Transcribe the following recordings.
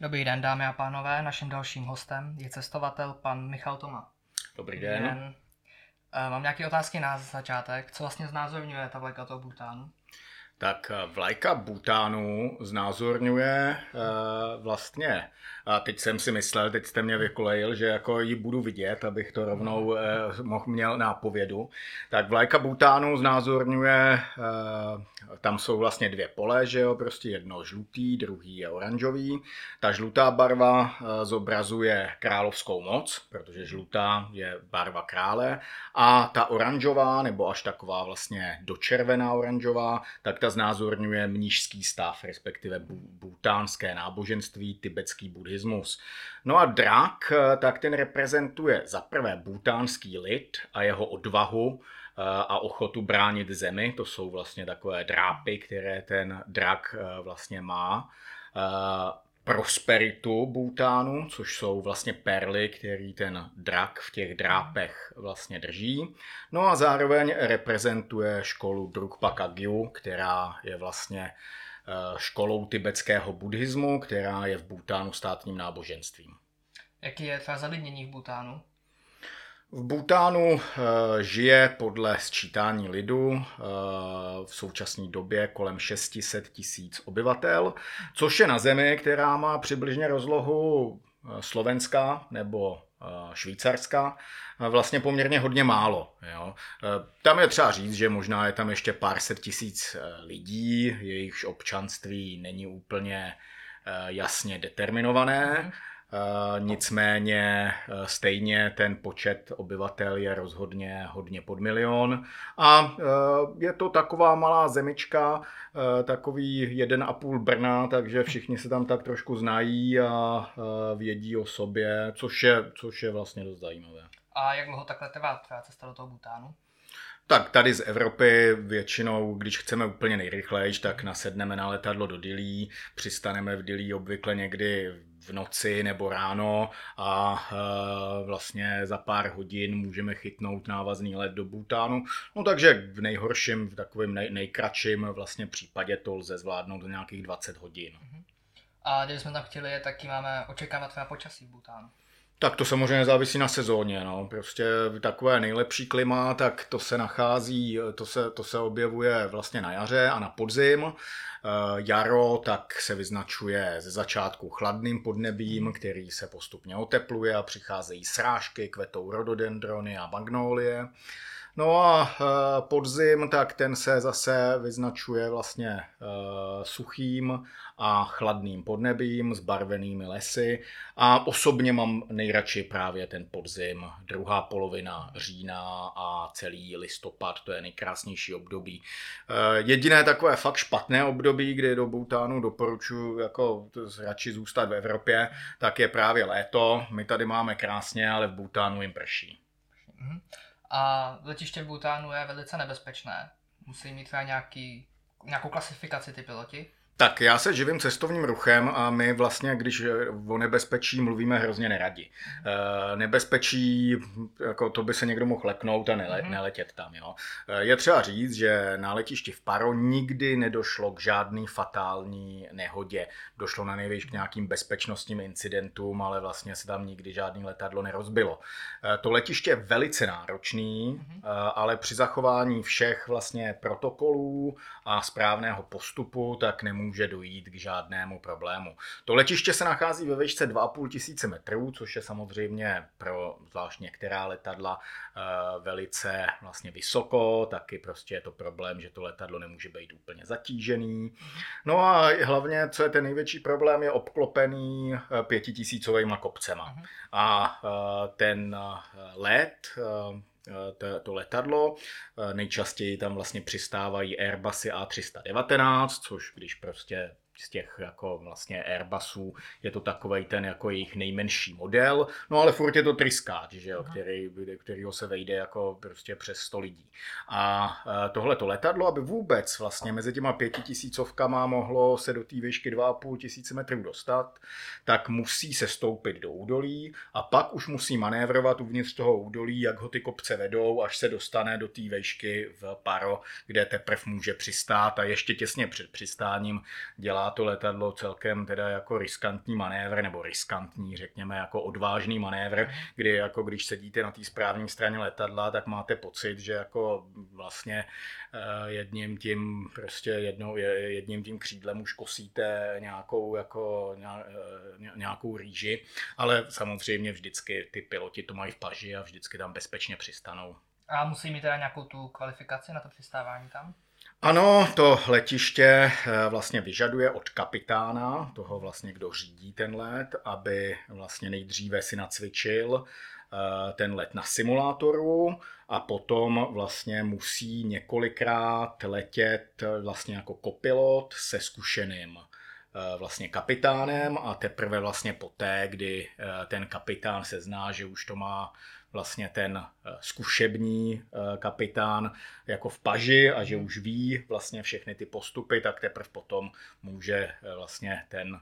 Dobrý den, dámy a pánové. Naším dalším hostem je cestovatel pan Michal Toma. Dobrý den. den. Eh, mám nějaké otázky na začátek. Co vlastně znázorňuje ta vlajka toho Bhutánu? Tak eh, vlajka Bhutánu znázorňuje uh, vlastně, a teď jsem si myslel, teď jste mě vykolejil, že jako ji budu vidět, abych to rovnou uh, mohl měl nápovědu. Tak vlajka Bhutánu znázorňuje, tam jsou vlastně dvě pole, že jo, prostě jedno žlutý, druhý je oranžový. Ta žlutá barva zobrazuje královskou moc, protože žlutá je barva krále a ta oranžová, nebo až taková vlastně dočervená oranžová, tak ta znázorňuje mnížský stav, respektive butánské náboženství, tibetský buddhismus. No a drak, tak ten reprezentuje za prvé lid a jeho odvahu, eh, a ochotu bránit zemi. To jsou vlastně takové drápy, které ten drak eh, vlastně má. Prosperitu Bhutánu, což jsou vlastně perly, který ten drak v těch drápech vlastně drží. No a zároveň reprezentuje školu Drukpa Kagyu, která je vlastně eh, školou tibetského buddhismu, která je v Bhutánu státním náboženstvím. Jaký je třeba zalidnění v Bhutánu? V Bhutánu eh, žije podle sčítání lidu eh, v současné době kolem 600 tisíc obyvatel, což je na zemi, která má přibližně rozlohu eh, Slovenska nebo Švýcarska, vlastně poměrně hodně málo. Jo. Tam je třeba říct, že možná je tam ještě pár set tisíc lidí, jejichž občanství není úplně jasně determinované. Eh, nicméně eh, stejně ten počet obyvatel je rozhodně hodně pod milion a eh, je to taková malá zemička, takový jeden a půl Brna, takže všichni se tam tak trošku znají a vědí o sobě, což je, což je vlastně dost zajímavé. A jak dlouho takhle trvá třeba cesta do toho Butánu? Tak tady z Evropy většinou, když chceme úplně nejrychleji, tak nasedneme na letadlo do Dilí, přistaneme v Dilí obvykle někdy v noci nebo ráno a e, vlastně za pár hodin můžeme chytnout návazný let do Bhutánu. No takže v nejhorším, v takovém nej, nejkratším vlastně případě to lze zvládnout do nějakých 20 hodin. Mhm. A jsme tam chtěli, taky máme očekávat na počasí v Bhutánu. Tak to samozřejmě závisí na sezóně. No. Prostě takové nejlepší klima, tak to se nachází, to se, to se objevuje vlastně na jaře a na podzim. Eh, jaro tak se vyznačuje ze začátku chladným podnebím, který se postupně otepluje a přicházejí srážky, kvetou rododendrony a magnolie. No a eh, podzim, tak ten se zase vyznačuje vlastně eh, suchým a chladným podnebím, s barvenými lesy a osobně mám nejradši právě ten podzim, druhá polovina října a celý listopad, to je nejkrásnější období. Eh, jediné takové fakt špatné období, kdy do Bhutánu doporučuji jako radši zůstat v Evropě, tak je právě léto. My tady máme krásně, ale v Bhutánu jim prší. Mm-hmm. A letiště v Bhutánu je velice nebezpečné. Musí mít třeba nějaký, nějakou klasifikaci ty piloti. Tak já se živím cestovním ruchem a my vlastně, když o nebezpečí mluvíme hrozně neradi. E, nebezpečí, jako to by se někdo mohl leknout a nele, mm-hmm. neletět tam. Jo. E, je třeba říct, že na letišti v Paro nikdy nedošlo k žádný fatální nehodě. Došlo na nejvíc k nějakým bezpečnostním incidentům, ale vlastně se tam nikdy žádný letadlo nerozbilo. E, to letiště je velice náročný, e, ale při zachování všech vlastně protokolů a správného postupu, tak nemůže nemůže dojít k žádnému problému. To letiště se nachází ve výšce 2,5 tisíce metrů, což je samozřejmě pro zvlášť některá letadla eh, velice vlastně vysoko, taky prostě je to problém, že to letadlo nemůže být úplně zatížený. No a hlavně, co je ten největší problém, je obklopený eh, pětitisícovými kopcema. Mhm. A eh, ten let to, to letadlo. Eh, nejčastěji tam vlastně přistávají Airbusy A319, což když prostě z těch jako vlastně Airbusů je to takový ten jako jejich nejmenší model, no ale furt je to triskáč, že jo, který, kterýho se vejde jako prostě přes 100 lidí. A tohle to letadlo, aby vůbec vlastně mezi těma pětitisícovkama mohlo se do té výšky 2,5 tisíce metrů dostat, tak musí se stoupit do údolí a pak už musí manévrovat uvnitř toho údolí, jak ho ty kopce vedou, až se dostane do té výšky v paro, kde teprve může přistát a ještě těsně před přistáním dělá To letadlo celkem teda jako riskantní manévr, nebo riskantní, řekněme, jako odvážný manévr, kdy jako když sedíte na té správné straně letadla, tak máte pocit, že jako vlastně eh, jedním tím prostě jednou, jedním tím křídlem už kosíte nějakou jako eh, nějakou rýži, ale samozřejmě vždycky ty piloti to mají v paži a vždycky tam bezpečně přistanou. A musí mít teda nějakou tu kvalifikaci na to přistávání tam? Ano, to letiště eh, vlastně vyžaduje od kapitána, toho vlastně, kdo řídí ten let, aby vlastně nejdříve si nacvičil eh, ten let na simulátoru a potom vlastně musí několikrát letět vlastně jako kopilot se zkušeným eh, vlastně kapitánem a teprve vlastně poté, kdy ten kapitán se zná, že už to má vlastně ten eh, zkušební eh, kapitán jako v paži a že už ví vlastně všechny ty postupy, tak teprve potom může eh, vlastně ten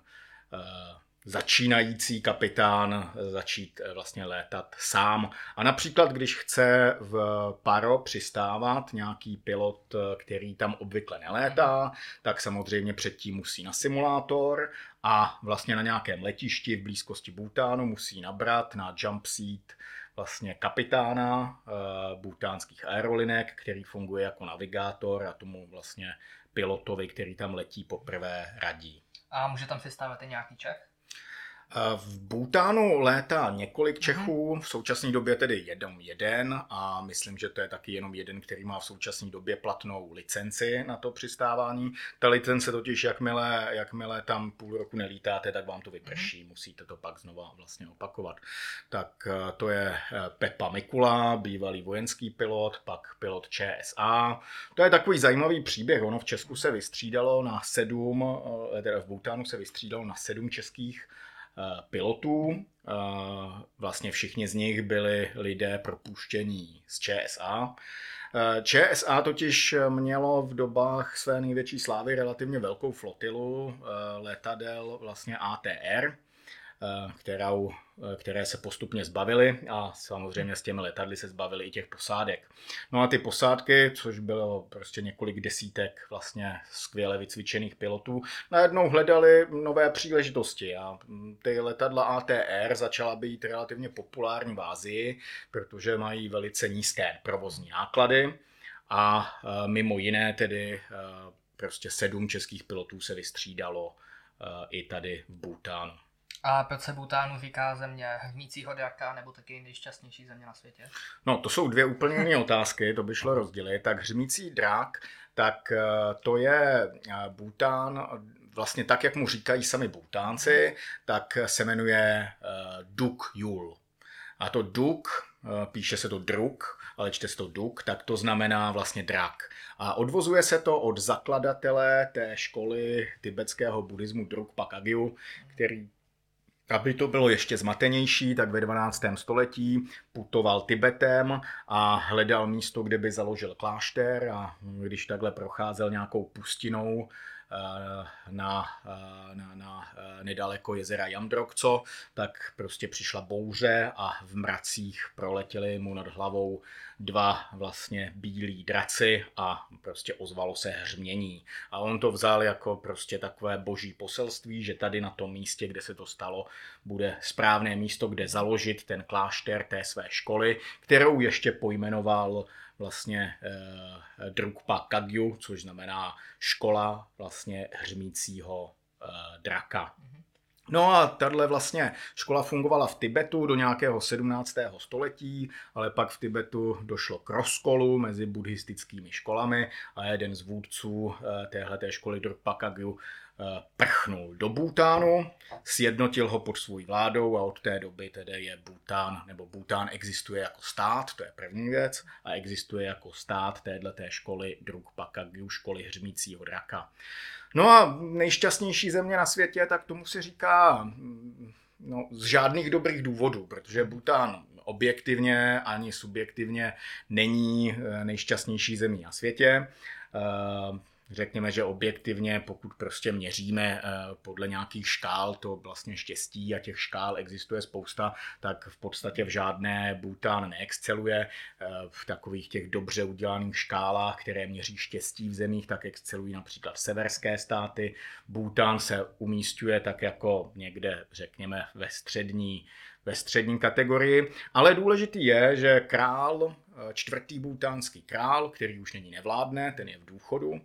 začínající kapitán začít vlastně létat sám. A například, když chce v Paro přistávat nějaký pilot, který tam obvykle nelétá, tak samozřejmě předtím musí na simulátor a vlastně na nějakém letišti v blízkosti Bhutánu musí nabrat na jump seat vlastně kapitána uh, butánských aerolinek, který funguje jako navigátor a tomu vlastně pilotovi, který tam letí poprvé radí. A může tam stávat i nějaký Čech? V Bhutánu létá několik mhm. Čechů, v současné době tedy jenom jeden a myslím, že to je taky jenom jeden, který má v současné době platnou licenci na to přistávání. Ta licence totiž, jakmile, jakmile tam půl roku nelítáte, tak vám to vyprší, mhm. musíte to pak znova vlastně opakovat. Tak eh, to je eh, Pepa Mikula, bývalý vojenský pilot, pak pilot ČSA. To je takový zajímavý příběh, ono v Česku se vystřídalo na sedm, eh, teda v Bhutánu se vystřídalo na sedm českých Eh, pilotů. Eh, vlastně všichni z nich byli lidé propuštění z ČSA. Eh, ČSA totiž mělo v dobách své největší slávy relativně velkou flotilu letadel vlastně ATR, Eh, kterou, eh, které se postupně zbavily a samozřejmě s těmi letadly se zbavili i těch posádek. No a ty posádky, což bylo prostě několik desítek vlastně skvěle vycvičených pilotů, najednou hledali nové příležitosti a ty letadla ATR začala být relativně populární v Ázii, protože mají velice nízké provozní náklady a eh, mimo jiné tedy prostě sedm českých pilotů se vystřídalo i tady v Bhutánu. A proč se Bhutánu říká země hmícího draka nebo taky nejšťastnější země na světě? No, to jsou dvě úplně jiné otázky, to by šlo rozdělit. Tak hřmící drak, tak eh, to je eh, Bhután, vlastně tak, jak mu říkají sami Bhutánci, tak se jmenuje uh, Duk Yul. A to Duk, píše se to Druk, ale čte se to Duk, tak to znamená vlastně drak. A odvozuje se to od zakladatele té školy tibetského buddhismu Druk Pakagyu, který aby to bylo ještě zmatenější, tak ve 12. století putoval Tibetem a hledal místo, kde by založil klášter a když takhle procházel nějakou pustinou, na, eh, na, na eh, nedaleko jezera Jamdrokco, tak prostě přišla bouře a v mracích proletěli mu nad hlavou dva vlastně bílí draci a prostě ozvalo se hřmění. A on to vzal jako prostě takové boží poselství, že tady na tom místě, kde se to stalo, bude správné místo, kde založit ten klášter té své školy, kterou ještě pojmenoval vlastně eh, Drukpa Kagyu, což znamená škola vlastně hřmícího eh, draka. No a tahle vlastně škola fungovala v Tibetu do nějakého 17. století, ale pak v Tibetu došlo k rozkolu mezi buddhistickými školami a jeden z vůdců eh, téhleté školy Drukpa Kagyu Eh, prchnul do Bhutánu, sjednotil ho pod svou vládou a od té doby tedy je Bhután, nebo Bhután existuje jako stát, to je první věc, a existuje jako stát téhleté školy Drukpa Kagyu, školy hřmícího draka. No a nejšťastnější země na světě, tak tomu se říká mm, no, z žádných dobrých důvodů, protože Bhután objektivně ani subjektivně není eh, nejšťastnější zemí na světě. Řekněme, že objektivně, pokud prostě měříme eh, podle nějakých škál to vlastně štěstí a těch škál existuje spousta, tak v podstatě v žádné Bután neexceluje. Eh, v takových těch dobře udělaných škálách, které měří štěstí v zemích, tak excelují například severské státy. Bután se umístuje tak jako někde, řekněme, ve střední ve střední kategorii, ale důležitý je, že král, eh, čtvrtý butánský král, který už není nevládne, ten je v důchodu,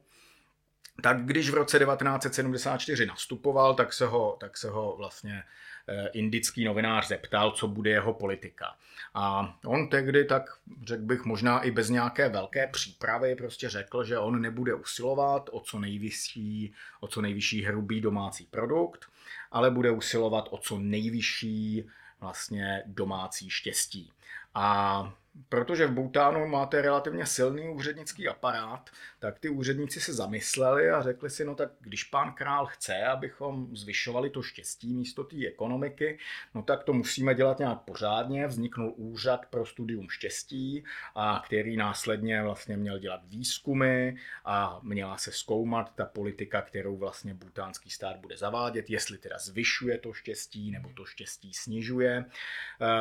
tak když v roce 1974 nastupoval, tak se ho, tak se ho vlastně eh, indický novinář zeptal, co bude jeho politika. A on tehdy, tak řekl bych, možná i bez nějaké velké přípravy, prostě řekl, že on nebude usilovat o co nejvyšší, o co nejvyšší hrubý domácí produkt, ale bude usilovat o co nejvyšší vlastně domácí štěstí. A protože v Bhutánu máte relativně silný úřednický aparát, tak ty úředníci se zamysleli a řekli si, no tak když pán král chce, abychom zvyšovali to štěstí místo té ekonomiky, no tak to musíme dělat nějak pořádně. Vzniknul úřad pro studium štěstí, a který následně vlastně měl dělat výzkumy a měla se zkoumat ta politika, kterou vlastně butánský stát bude zavádět, jestli teda zvyšuje to štěstí nebo to štěstí snižuje.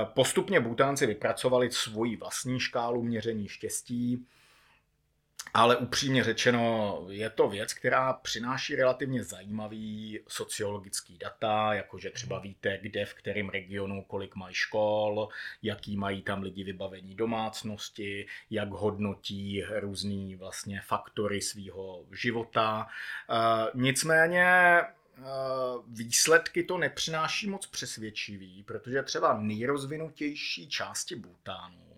Postupně Butánci vypracovali svoji vlastní škálu měření štěstí, ale upřímně řečeno, je to věc, která přináší relativně zajímavý sociologický data, jakože třeba víte, kde v kterém regionu kolik mají škol, jaký mají tam lidi vybavení domácnosti, jak hodnotí různý vlastně faktory svého života. E, nicméně e, výsledky to nepřináší moc přesvědčivý, protože třeba nejrozvinutější části Bhutánu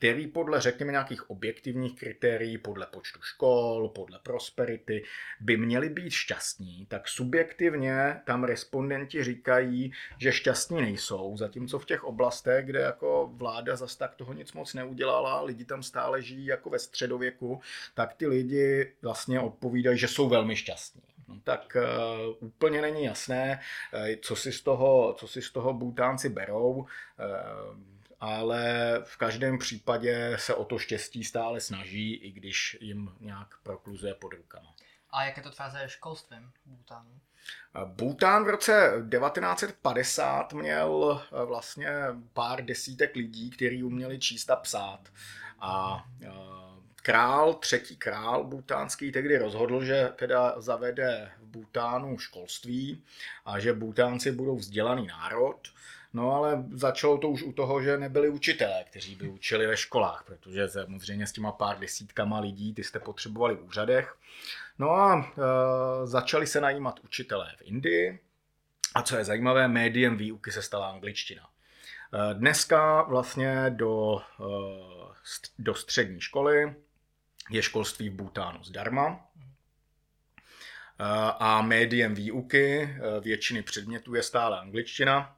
který podle, řekněme, nějakých objektivních kritérií, podle počtu škol, podle prosperity, by měli být šťastní, tak subjektivně tam respondenti říkají, že šťastní nejsou, zatímco v těch oblastech, kde jako vláda zas tak toho nic moc neudělala, lidi tam stále žijí jako ve středověku, tak ty lidi vlastně odpovídají, že jsou velmi šťastní. No, tak uh, úplně není jasné, uh, co si z toho, co si z toho Butánci berou. Uh, ale v každém případě se o to štěstí stále snaží, i když jim nějak prokluzuje pod rukama. A jak je to třeba se školstvím Bhutánu? Bhután v roce 1950 měl eh, vlastně pár desítek lidí, kteří uměli číst a psát. A eh, král, třetí král butánský, tehdy rozhodl, že teda zavede v Bhutánu školství a že Bhutánci budou vzdělaný národ. No ale začalo to už u toho, že nebyli učitelé, kteří by učili ve školách, protože samozřejmě s těma pár desítkama lidí ty jste potřebovali v úřadech. No a e, začali se najímat učitelé v Indii. A co je zajímavé, médiem výuky se stala angličtina. E, dneska vlastně do, e, do střední školy je školství v Bhutánu zdarma. A médiem výuky většiny předmětů je stále angličtina.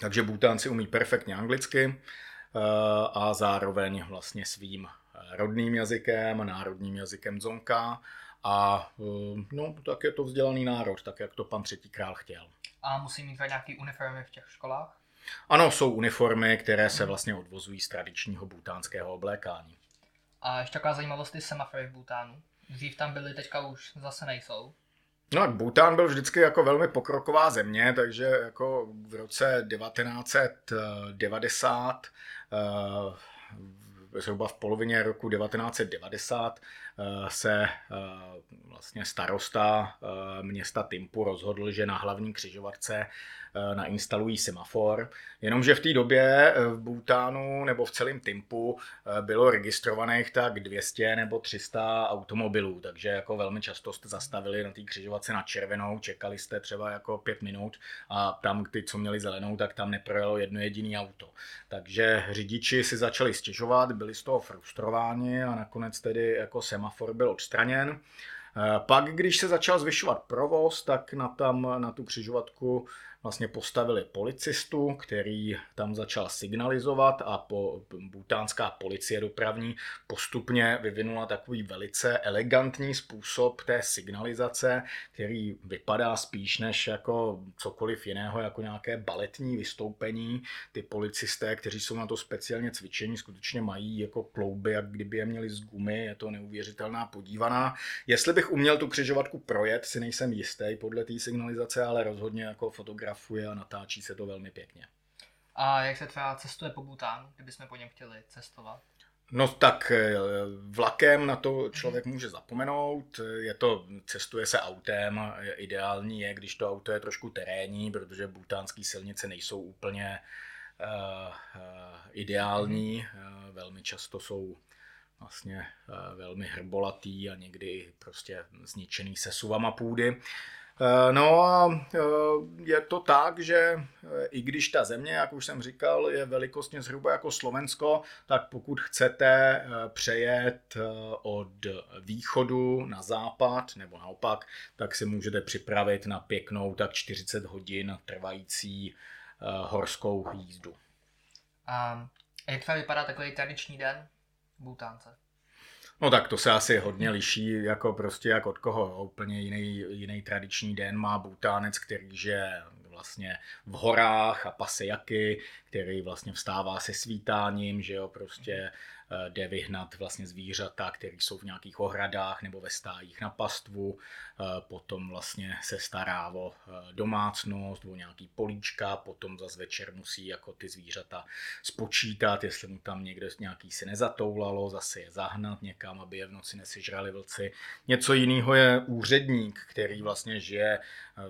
Takže Butánci umí perfektně anglicky eh, a zároveň vlastně svým eh, rodným jazykem, národním jazykem Zonka a eh, no, tak je to vzdělaný národ, tak jak to pan třetí král chtěl. A musí mít nějaký uniformy v těch školách? Ano, jsou uniformy, které se vlastně odvozují z tradičního butánského oblékání. A ještě taková zajímavost, ty semafory v Butánu. Dřív tam byly, teďka už zase nejsou. No, Bhután byl vždycky jako velmi pokroková země, takže jako v roce 1990 uh, zhruba v polovině roku 1990 eh, se eh, vlastně starosta eh, města Timpu rozhodl, že na hlavní křižovatce nainstalují semafor. Jenomže v té době v Bhutánu nebo v celém Timpu bylo registrovaných tak 200 nebo 300 automobilů, takže jako velmi často jste zastavili na té křižovatce na červenou, čekali jste třeba jako pět minut a tam ty, co měli zelenou, tak tam neprojelo jedno jediné auto. Takže řidiči si začali stěžovat, byli z toho frustrováni a nakonec tedy jako semafor byl odstraněn. Eh, pak, když se začal zvyšovat provoz, tak na, tam, na tu křižovatku vlastně postavili policistu, který tam začal signalizovat a po, butánská policie dopravní postupně vyvinula takový velice elegantní způsob té signalizace, který vypadá spíš než jako cokoliv jiného, jako nějaké baletní vystoupení. Ty policisté, kteří jsou na to speciálně cvičení, skutečně mají jako klouby, jak kdyby je měli z gumy, je to neuvěřitelná podívaná. Jestli bych uměl tu křižovatku projet, si nejsem jistý podle té signalizace, ale rozhodně jako fotografuje a natáčí se to velmi pěkně. A jak se třeba cestuje po Bhutánu, kdybychom po něm chtěli cestovat? No tak eh, vlakem na to člověk může zapomenout, je to, cestuje se autem, ideální je, když to auto je trošku terénní, protože butánské silnice nejsou úplně uh, uh, ideální, uh, velmi často jsou vlastně velmi hrbolatý a někdy prostě zničený sesuvama půdy. Eh, no a eh, je to tak, že eh, i když ta země, jak už jsem říkal, je velikostně zhruba jako Slovensko, tak pokud chcete přejet od východu na západ nebo naopak, tak si můžete připravit na pěknou tak 40 hodin trvající horskou jízdu. A jak třeba vypadá takový tradiční den Butánce? No tak to se asi hodně liší, jako prostě jak od koho. Úplně jiný, jiný tradiční den má Butánec, který žije vlastně v horách a pasejaky, který vlastně vstává se svítáním, že jo, prostě jde vyhnat vlastně zvířata, které jsou v nějakých ohradách nebo ve stájích na pastvu, eh, potom vlastně se stará o eh, domácnost, o nějaký políčka, potom za večer musí jako ty zvířata spočítat, jestli mu tam někde nějaký si nezatoulalo, zase je zahnat někam, aby je v noci nesežrali vlci. Něco jiného je úředník, který vlastně žije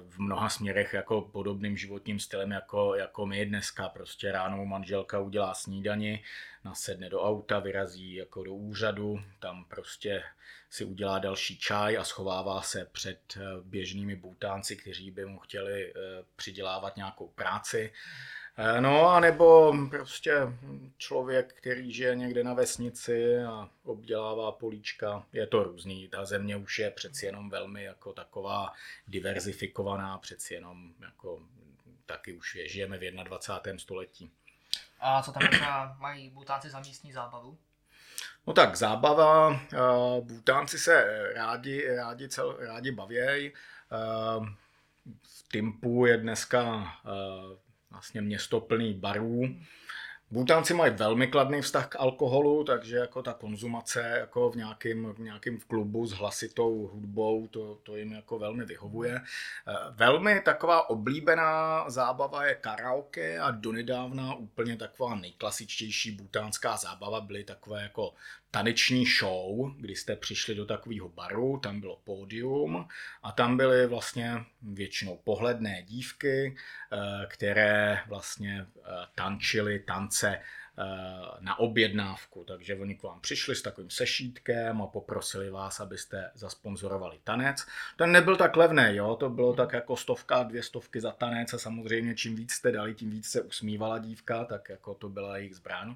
v mnoha směrech jako podobným životním stylem jako, jako my dneska. Prostě ráno manželka udělá snídani, nasedne do auta, vyrazí jako do úřadu, tam prostě si udělá další čaj a schovává se před eh, běžnými bůtánci, kteří by mu chtěli eh, přidělávat nějakou práci. Eh, no a nebo prostě člověk, který žije někde na vesnici a obdělává políčka, je to různý. Ta země už je přeci jenom velmi jako taková diverzifikovaná, přeci jenom jako taky už je, žijeme v 21. století. A co tam mají Butánci za místní zábavu? No tak zábava, Butánci se rádi, rádi, cel, rádi bavějí. V Timpu je dneska vlastně město plný barů. Butánci mají velmi kladný vztah k alkoholu, takže jako ta konzumace jako v nějakém, v nějakém klubu s hlasitou hudbou, to, to jim jako velmi vyhovuje. Velmi taková oblíbená zábava je karaoke a donedávna úplně taková nejklasičtější butánská zábava byly takové jako taneční show, kdy jste přišli do takového baru, tam bylo pódium a tam byly vlastně většinou pohledné dívky, eh, které vlastně eh, tančily tance eh, na objednávku. Takže oni k vám přišli s takovým sešítkem a poprosili vás, abyste zasponzorovali tanec. Ten nebyl tak levný, jo? to bylo tak jako stovka, dvě stovky za tanec a samozřejmě čím víc jste dali, tím víc se usmívala dívka, tak jako to byla jejich zbraň.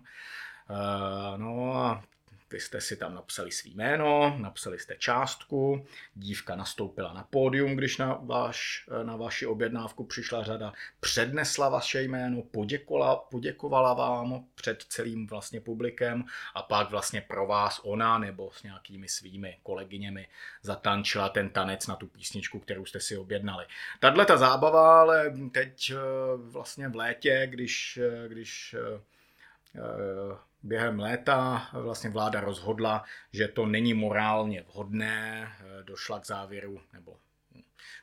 no a vy jste si tam napsali svý jméno, napsali jste částku, dívka nastoupila na pódium, když na, váš, na vaši objednávku přišla řada, přednesla vaše jméno, poděkovala, poděkovala vám před celým vlastně publikem a pak vlastně pro vás ona nebo s nějakými svými kolegyněmi zatančila ten tanec na tu písničku, kterou jste si objednali. Tahle ta zábava, ale teď eh, vlastně v létě, když, eh, když eh, během léta vlastně vláda rozhodla, že to není morálně vhodné, došla k závěru, nebo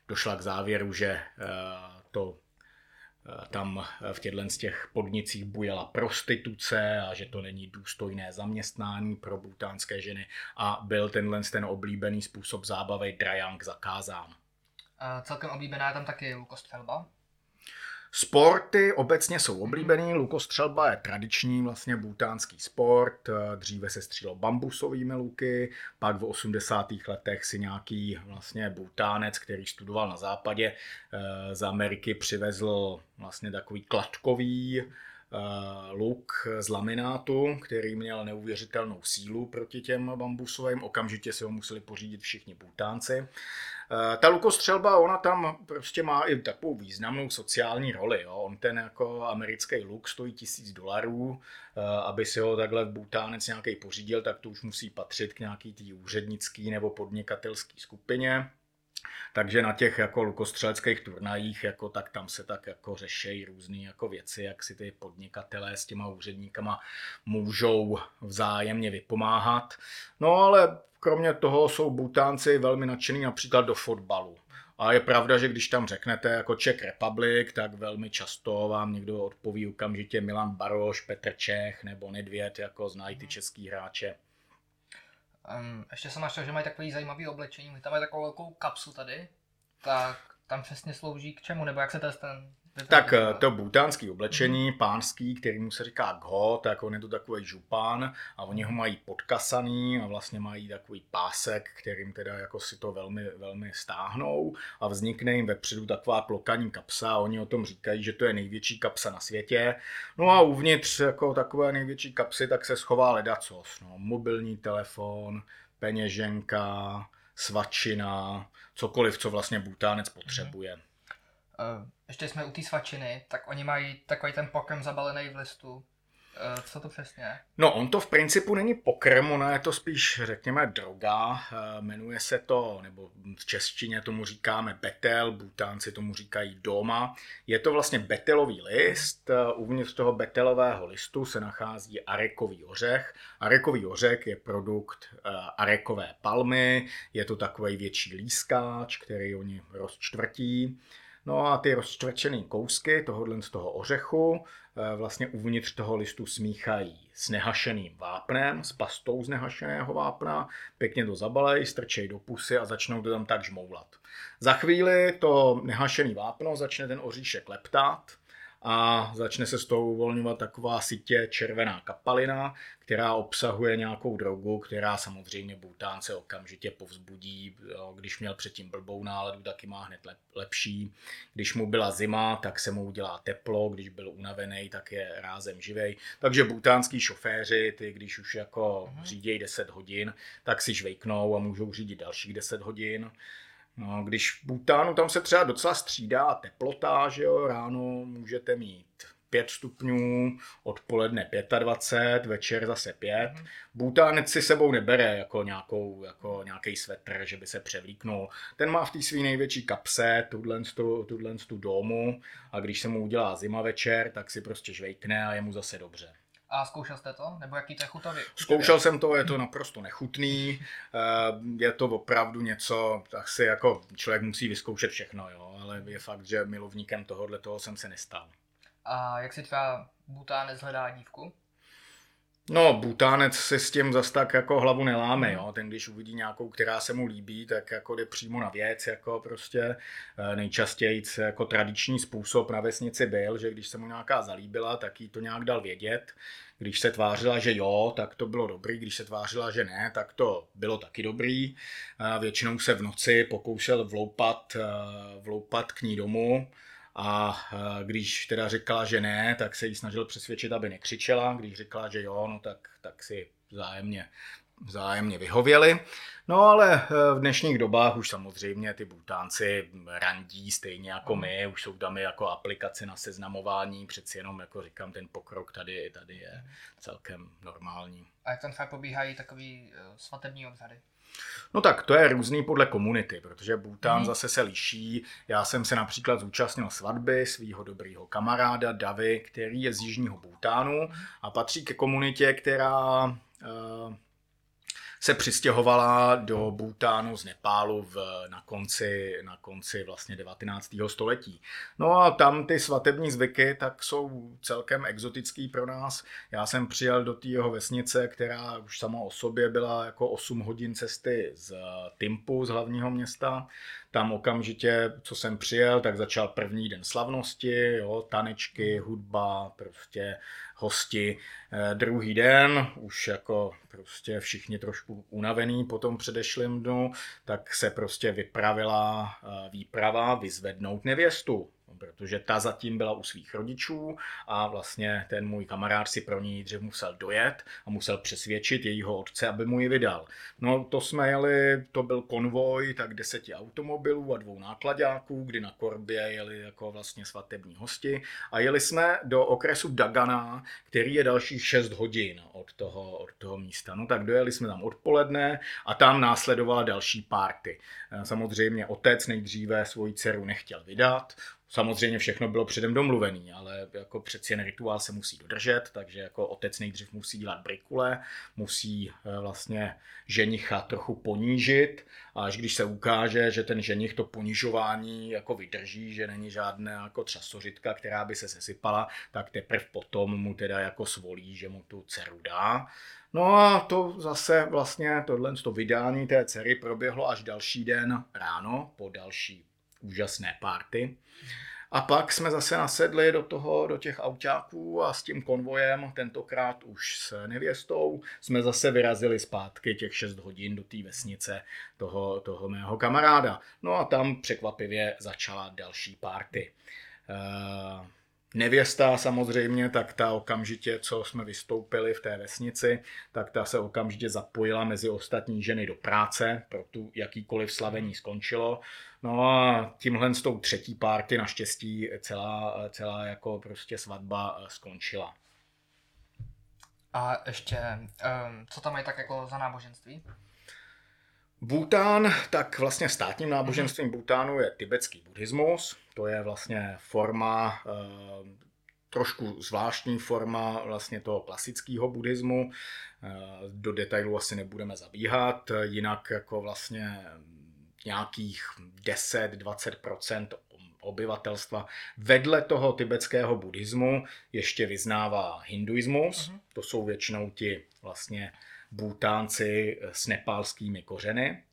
došla k závěru, že eh, to eh, tam v těchto z těch podnicích bujela prostituce a že to není důstojné zaměstnání pro butánské ženy a byl tenhle ten oblíbený způsob zábavy Drajang zakázán. Celkem oblíbená je tam taky lukostřelba. Sporty obecně jsou oblíbený, lukostřelba je tradiční vlastně butánský sport, dříve se střílo bambusovými luky, pak v 80. letech si nějaký vlastně butánec, který studoval na západě eh, z Ameriky, přivezl vlastně takový kladkový luk z laminátu, který měl neuvěřitelnou sílu proti těm bambusovým. Okamžitě si ho museli pořídit všichni butánci. Eh, ta lukostřelba, ona tam prostě má i takovou významnou sociální roli. Jo. On ten jako americký luk stojí tisíc dolarů, eh, aby si ho takhle v Butánec nějaký pořídil, tak to už musí patřit k nějaký tý úřednický nebo podnikatelský skupině. Takže na těch jako lukostřeleckých turnajích, jako, tak tam se tak jako řešejí různé jako věci, jak si ty podnikatelé s těma úředníkama můžou vzájemně vypomáhat. No ale kromě toho jsou Butánci velmi nadšení například do fotbalu. A je pravda, že když tam řeknete jako Czech Republic, tak velmi často vám někdo odpoví okamžitě Milan Baroš, Petr Čech nebo Nedvěd, jako znají ty český hráče. Um, ještě jsem našel, že mají takový zajímavý oblečení. Tam mají takovou velkou kapsu tady. Tak tam přesně slouží k čemu, nebo jak se ten tak eh, to butánský oblečení, mm-hmm. pánský, který mu se říká gho, tak on je to takový župán a oni ho mají podkasaný a vlastně mají takový pásek, kterým teda jako si to velmi, velmi stáhnou a vznikne jim vepředu taková klokaní kapsa a oni o tom říkají, že to je největší kapsa na světě. No a uvnitř jako takové největší kapsy tak se schová ledacos, no, mobilní telefon, peněženka, svačina, cokoliv, co vlastně butánec potřebuje. Mm-hmm. Uh, ještě jsme u té svačiny, tak oni mají takový ten pokrm zabalený v listu. Uh, co to přesně No, on to v principu není pokrm, ono je to spíš, řekněme, droga. Uh, jmenuje se to, nebo v češtině tomu říkáme betel, butánci tomu říkají doma. Je to vlastně betelový list. Uvnitř toho betelového listu se nachází arekový ořech. Arekový ořech je produkt arekové palmy, je to takový větší lískáč, který oni rozčtvrtí. No a ty rozčtvrčené kousky tohohle z toho ořechu eh, vlastně uvnitř toho listu smíchají s nehašeným vápnem, s pastou z nehašeného vápna, pěkně to zabalej, strčej do pusy a začnou to tam tak žmoulat. Za chvíli to nehašený vápno začne ten oříšek leptat, a začne se z toho uvolňovat taková sitě červená kapalina, která obsahuje nějakou drogu, která samozřejmě Butánce okamžitě povzbudí. Když měl předtím blbou náladu, taky má hned lepší. Když mu byla zima, tak se mu udělá teplo, když byl unavený, tak je rázem živej. Takže butánský šoféři, ty když už jako mhm. řídějí 10 hodin, tak si žvejknou a můžou řídit dalších 10 hodin. No, když v Bhutánu tam se třeba docela střídá teplota, že jo, ráno můžete mít 5 stupňů, odpoledne 25, večer zase 5. Mm. Butánec si sebou nebere jako, nějakou, jako nějaký svetr, že by se převlíknul. Ten má v té své největší kapse tuhle, tuhle tu domu a když se mu udělá zima večer, tak si prostě žvejkne a je mu zase dobře. A zkoušel jste to? Nebo jaký to je chutový? Zkoušel jsem to, je to naprosto nechutný. Eh, je to opravdu něco, tak si jako člověk musí vyzkoušet všechno, jo. Ale je fakt, že milovníkem tohohle toho jsem se nestal. A jak si třeba Butánec hledá dívku? No, Butánec si s tím zas tak jako hlavu neláme, jo. Ten, když uvidí nějakou, která se mu líbí, tak jako jde přímo na věc, jako prostě eh, nejčastěji jako tradiční způsob na vesnici byl, že když se mu nějaká zalíbila, tak jí to nějak dal vědět. Když se tvářila, že jo, tak to bylo dobrý, když se tvářila, že ne, tak to bylo taky dobrý. Většinou se v noci pokoušel vloupat, eh, vloupat k ní domů, a když teda říkala, že ne, tak se jí snažil přesvědčit, aby nekřičela. Když říkala, že jo, no tak, tak si vzájemně, vzájemně vyhověli. No ale eh, v dnešních dobách už samozřejmě ty butánci randí stejně jako my, už jsou tam jako aplikace na seznamování, přeci jenom jako říkám, ten pokrok tady, tady je celkem normální. A jak tam fakt pobíhají takový uh, svatební obřady? No tak to je různý podle komunity, protože Bhután hmm. zase se liší. Já jsem se například zúčastnil svatby svého dobrého kamaráda Davy, který je z jižního Bhutánu a patří ke komunitě, která uh, se přistěhovala do Bhutánu z Nepálu v, na, konci, na konci vlastně 19. století. No a tam ty svatební zvyky tak jsou celkem exotický pro nás. Já jsem přijel do té jeho vesnice, která už sama o sobě byla jako 8 hodin cesty z Timpu, z hlavního města. Tam okamžitě, co jsem přijel, tak začal první den slavnosti, jo, tanečky, hudba, prostě hosti. Eh, druhý den, už jako prostě všichni trošku unavený po tom předešlém dnu, tak se prostě vypravila eh, výprava vyzvednout nevěstu. Protože ta zatím byla u svých rodičů a vlastně ten můj kamarád si pro ní dřív musel dojet a musel přesvědčit jejího otce, aby mu ji vydal. No to jsme jeli, to byl konvoj tak deseti automobilů a dvou nákladáků, kdy na korbě jeli jako vlastně svatební hosti a jeli jsme do okresu Dagana, který je dalších 6 hodin od toho, od toho místa. No tak dojeli jsme tam odpoledne a tam následovala další párty. Samozřejmě otec nejdříve svoji dceru nechtěl vydat, Samozřejmě všechno bylo předem domluvený, ale jako přeci jen rituál se musí dodržet, takže jako otec nejdřív musí dělat brikule, musí eh, vlastně ženicha trochu ponížit a až když se ukáže, že ten ženich to ponižování jako vydrží, že není žádná jako třasořitka, která by se sesypala, tak teprve potom mu teda jako svolí, že mu tu dceru dá. No a to zase vlastně tohle to vydání té dcery proběhlo až další den ráno po další úžasné párty. A pak jsme zase nasedli do toho, do těch autáků a s tím konvojem, tentokrát už s nevěstou, jsme zase vyrazili zpátky těch 6 hodin do té vesnice toho, toho mého kamaráda. No a tam překvapivě začala další párty. Uh, Nevěsta samozřejmě, tak ta okamžitě, co jsme vystoupili v té vesnici, tak ta se okamžitě zapojila mezi ostatní ženy do práce, pro tu jakýkoliv slavení skončilo. No a tímhle s tou třetí párty naštěstí celá, celá jako prostě svatba eh, skončila. A ještě, um, co tam mají tak jako za náboženství? Bhután, tak vlastně státním náboženstvím Bhutánu je tibetský buddhismus. To je vlastně forma, eh, trošku zvláštní forma vlastně toho klasického buddhismu. Eh, do detailů asi nebudeme zabíhat, jinak jako vlastně nějakých 10-20% obyvatelstva vedle toho tibetského buddhismu ještě vyznává hinduismus. Uh-huh. To jsou většinou ti vlastně Bútánci s nepálskými kořeny.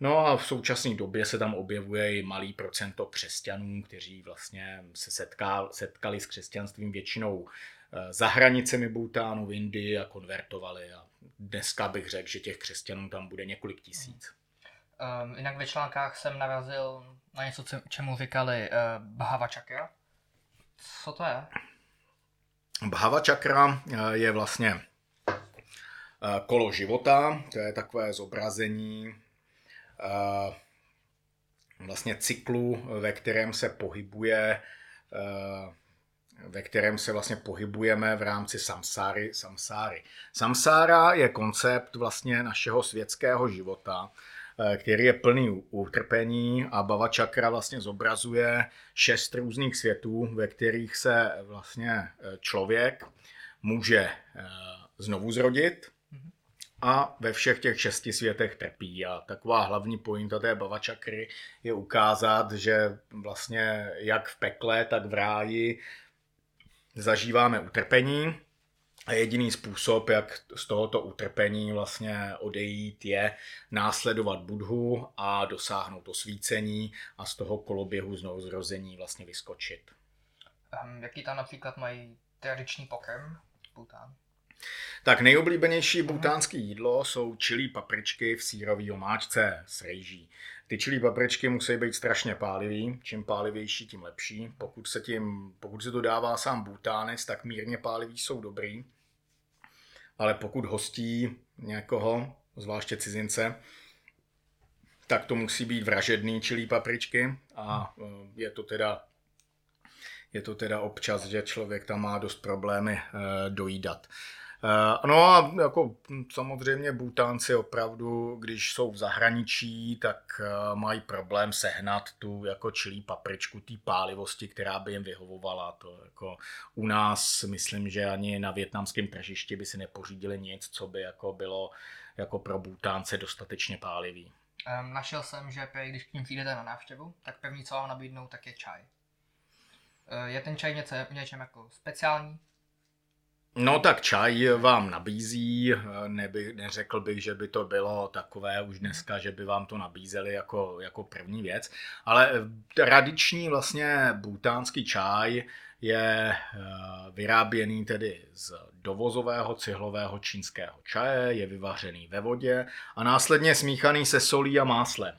No a v současné době se tam objevuje i malý procento křesťanů, kteří vlastně se setká, setkali s křesťanstvím většinou eh, za hranicemi Bhutánu v Indii a konvertovali. A dneska bych řekl, že těch křesťanů tam bude několik tisíc. Um, jinak ve článkách jsem narazil na něco, čemu říkali uh, Bhava Chakra. Co to je? Bhava Chakra eh, je vlastně kolo života, to je takové zobrazení vlastně cyklu, ve kterém se pohybuje ve kterém se vlastně pohybujeme v rámci samsáry. samsáry. Samsára je koncept vlastně našeho světského života, který je plný utrpení a Bava Chakra vlastně zobrazuje šest různých světů, ve kterých se vlastně člověk může znovu zrodit, a ve všech těch šesti světech trpí. A taková hlavní pointa té bavačakry je ukázat, že vlastně jak v pekle, tak v ráji zažíváme utrpení a jediný způsob, jak z tohoto utrpení vlastně odejít, je následovat Budhu a dosáhnout osvícení a z toho koloběhu znovu zrození vlastně vyskočit. Um, jaký tam například mají tradiční pokrm? Tak nejoblíbenější butánské jídlo jsou čilí papričky v sírové omáčce s rejží. Ty čilí papričky musí být strašně pálivý, čím pálivější, tím lepší. Pokud se, tím, pokud se to dává sám butánec, tak mírně pálivý jsou dobrý. Ale pokud hostí někoho, zvláště cizince, tak to musí být vražedný čilí papričky a e, je to teda je to teda občas, že člověk tam má dost problémy e, dojídat. Eh, no a jako samozřejmě Butánci opravdu, když jsou v zahraničí, tak eh, mají problém sehnat tu jako čilí papričku, té pálivosti, která by jim vyhovovala. To jako u nás myslím, že ani na větnamském tržišti by si nepořídili nic, co by jako bylo jako pro Butánce dostatečně pálivý. Našel jsem, že když k ním přijdete na návštěvu, tak první, co vám nabídnou, tak je čaj. Uh, je ten čaj něco, něčem jako speciální? No tak čaj vám nabízí, neby, neřekl bych, že by to bylo takové už dneska, že by vám to nabízeli jako, jako první věc, ale tradiční vlastně butánský čaj je eh, vyráběný tedy z dovozového cihlového čínského čaje, je vyvařený ve vodě a následně smíchaný se solí a máslem.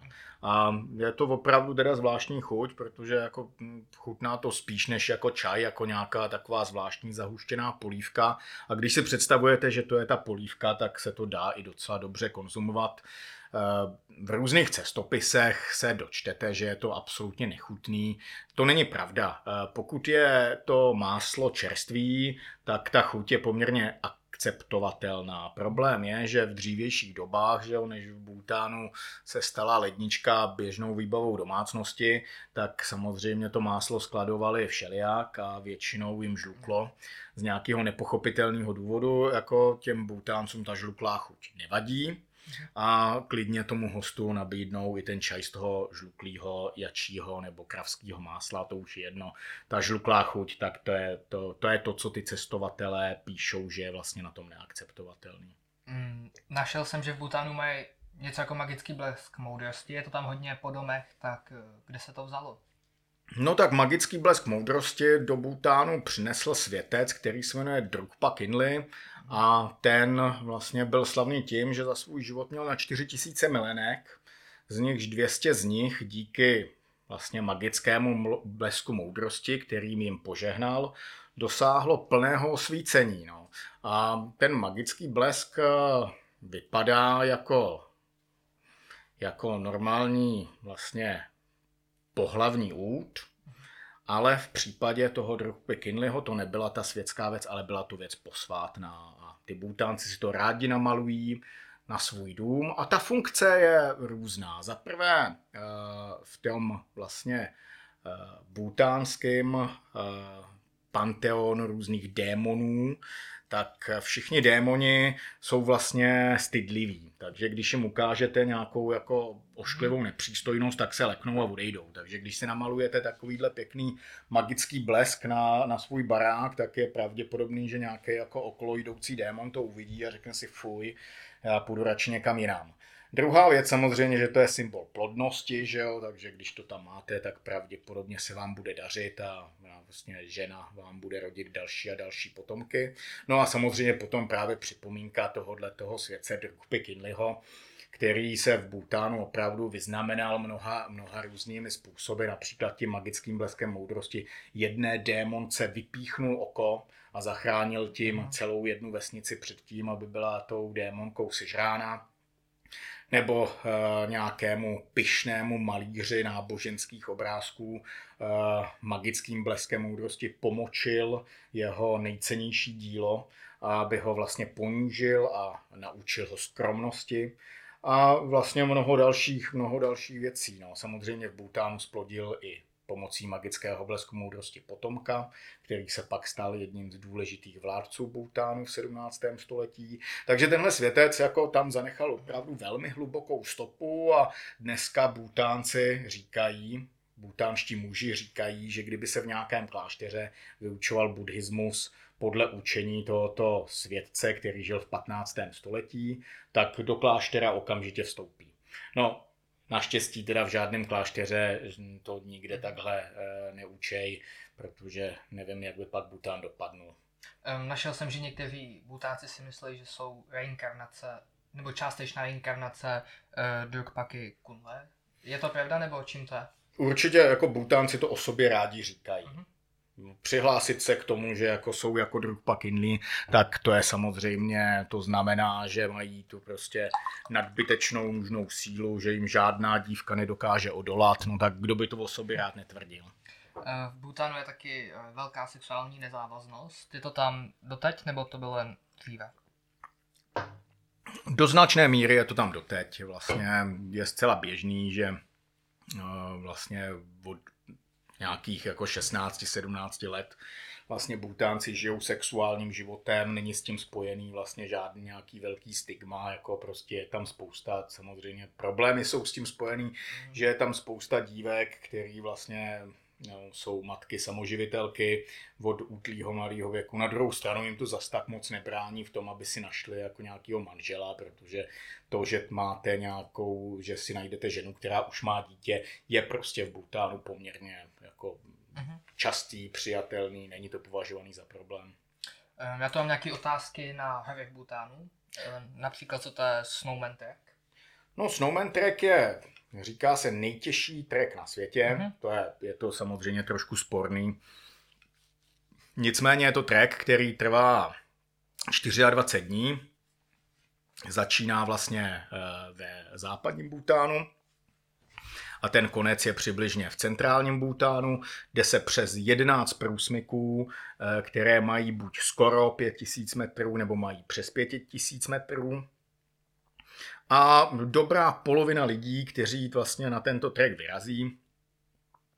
A je to opravdu teda zvláštní chuť, protože jako chutná to spíš než jako čaj, jako nějaká taková zvláštní zahuštěná polívka. A když si představujete, že to je ta polívka, tak se to dá i docela dobře konzumovat. Eh, v různých cestopisech se dočtete, že je to absolutně nechutný. To není pravda. Eh, pokud je to máslo čerstvý, tak ta chuť je poměrně akceptovatelná. Problém je, že v dřívějších dobách, že než v Bhutánu se stala lednička běžnou výbavou domácnosti, tak samozřejmě to máslo skladovali všelijak a většinou jim žluklo. Z nějakého nepochopitelného důvodu, jako těm Bhutáncům ta žluklá chuť nevadí, a klidně tomu hostu nabídnou i ten čaj z toho žluklého, jačího nebo kravského másla, to už je jedno. Ta žluklá chuť, tak to je to, to, je to co ty cestovatelé píšou, že je vlastně na tom neakceptovatelný. Mm, našel jsem, že v Butánu mají něco jako magický blesk moudrosti, je to tam hodně po domech, tak eh, kde se to vzalo? No tak magický blesk moudrosti do Butánu přinesl světec, který se jmenuje Drukpa Kinley a ten vlastně byl slavný tím, že za svůj život měl na 4000 milenek, z nichž 200 z nich díky vlastně magickému blesku moudrosti, kterým jim požehnal, dosáhlo plného osvícení. No. A ten magický blesk eh, vypadá jako, jako normální vlastně pohlavní út, ale v případě toho Drukby Kinleyho to nebyla ta světská věc, ale byla to věc posvátná. A ty bůtánci si to rádi namalují na svůj dům a ta funkce je různá. Za prvé eh, v tom vlastně eh, bútánském eh, panteonu různých démonů, tak všichni démoni jsou vlastně stydliví. Takže když jim ukážete nějakou jako ošklivou nepřístojnost, tak se leknou a odejdou. Takže když si namalujete takovýhle pěkný magický blesk na, na svůj barák, tak je pravděpodobný, že nějaký jako okolo jdoucí démon to uvidí a řekne si fuj, já půjdu radši někam jinam. Druhá věc samozřejmě, že to je symbol plodnosti, že jo? takže když to tam máte, tak pravděpodobně se vám bude dařit a vlastně žena vám bude rodit další a další potomky. No a samozřejmě potom právě připomínka tohohle toho světce Drukpy Kinleyho, který se v Bhutánu opravdu vyznamenal mnoha, mnoha různými způsoby, například tím magickým bleskem moudrosti. Jedné démonce vypíchnul oko a zachránil tím celou jednu vesnici před tím, aby byla tou démonkou sežrána nebo e, nějakému pyšnému malíři náboženských obrázků e, magickým bleskem moudrosti pomočil jeho nejcennější dílo, aby ho vlastně ponížil a naučil ho skromnosti a vlastně mnoho dalších, mnoho dalších věcí. No, samozřejmě v Bhutánu splodil i pomocí magického blesku moudrosti potomka, který se pak stal jedním z důležitých vládců Bhutánu v 17. století. Takže tenhle světec jako tam zanechal opravdu velmi hlubokou stopu a dneska Bhutánci říkají, butánští muži říkají, že kdyby se v nějakém klášteře vyučoval buddhismus podle učení tohoto světce, který žil v 15. století, tak do kláštera okamžitě vstoupí. No, Naštěstí teda v žádném klášteře to nikde takhle eh, neučej, protože nevím, jak by pak Bután dopadnul. Našel jsem, že někteří Butáci si myslí, že jsou reinkarnace, nebo částečná reinkarnace uh, Drukpaky Kunle. Je to pravda, nebo čím to je? Určitě jako Butánci to o sobě rádi říkají. Uh-huh přihlásit se k tomu, že jako jsou jako Drukpa Kinley, tak to je samozřejmě, to znamená, že mají tu prostě nadbytečnou mužnou sílu, že jim žádná dívka nedokáže odolat, no tak kdo by to o sobě rád netvrdil. Eh, v Bhutánu je taky eh, velká sexuální nezávaznost. Je to tam doteď, nebo to bylo jen dříve? Do značné míry je to tam doteď. Vlastně je zcela běžný, že eh, vlastně od nějakých jako 16-17 let. Vlastně Butánci žijou sexuálním životem, není s tím spojený vlastně žádný nějaký velký stigma, jako prostě je tam spousta, samozřejmě problémy jsou s tím spojený, že je tam spousta dívek, který vlastně No, jsou matky samoživitelky od útlýho mladého věku. Na druhou stranu jim to zas tak moc nebrání v tom, aby si našli jako nějakého manžela, protože to, že máte nějakou, že si najdete ženu, která už má dítě, je prostě v Butánu poměrně jako uh-huh. častý, přijatelný, není to považovaný za problém. Ehm, já tu mám nějaké otázky na hry v Butánu. Ehm, například co to je Snowman Track? No, Snowman Trek je, říká se, nejtěžší trek na světě. Mhm. To je, je to samozřejmě trošku sporný. Nicméně je to trek, který trvá 24 dní. Začíná vlastně eh, ve západním Bhutánu a ten konec je přibližně v centrálním Bhutánu, kde se přes 11 průsmyků, eh, které mají buď skoro 5000 metrů, nebo mají přes 5000 metrů. A dobrá polovina lidí, kteří vlastně na tento trek vyrazí,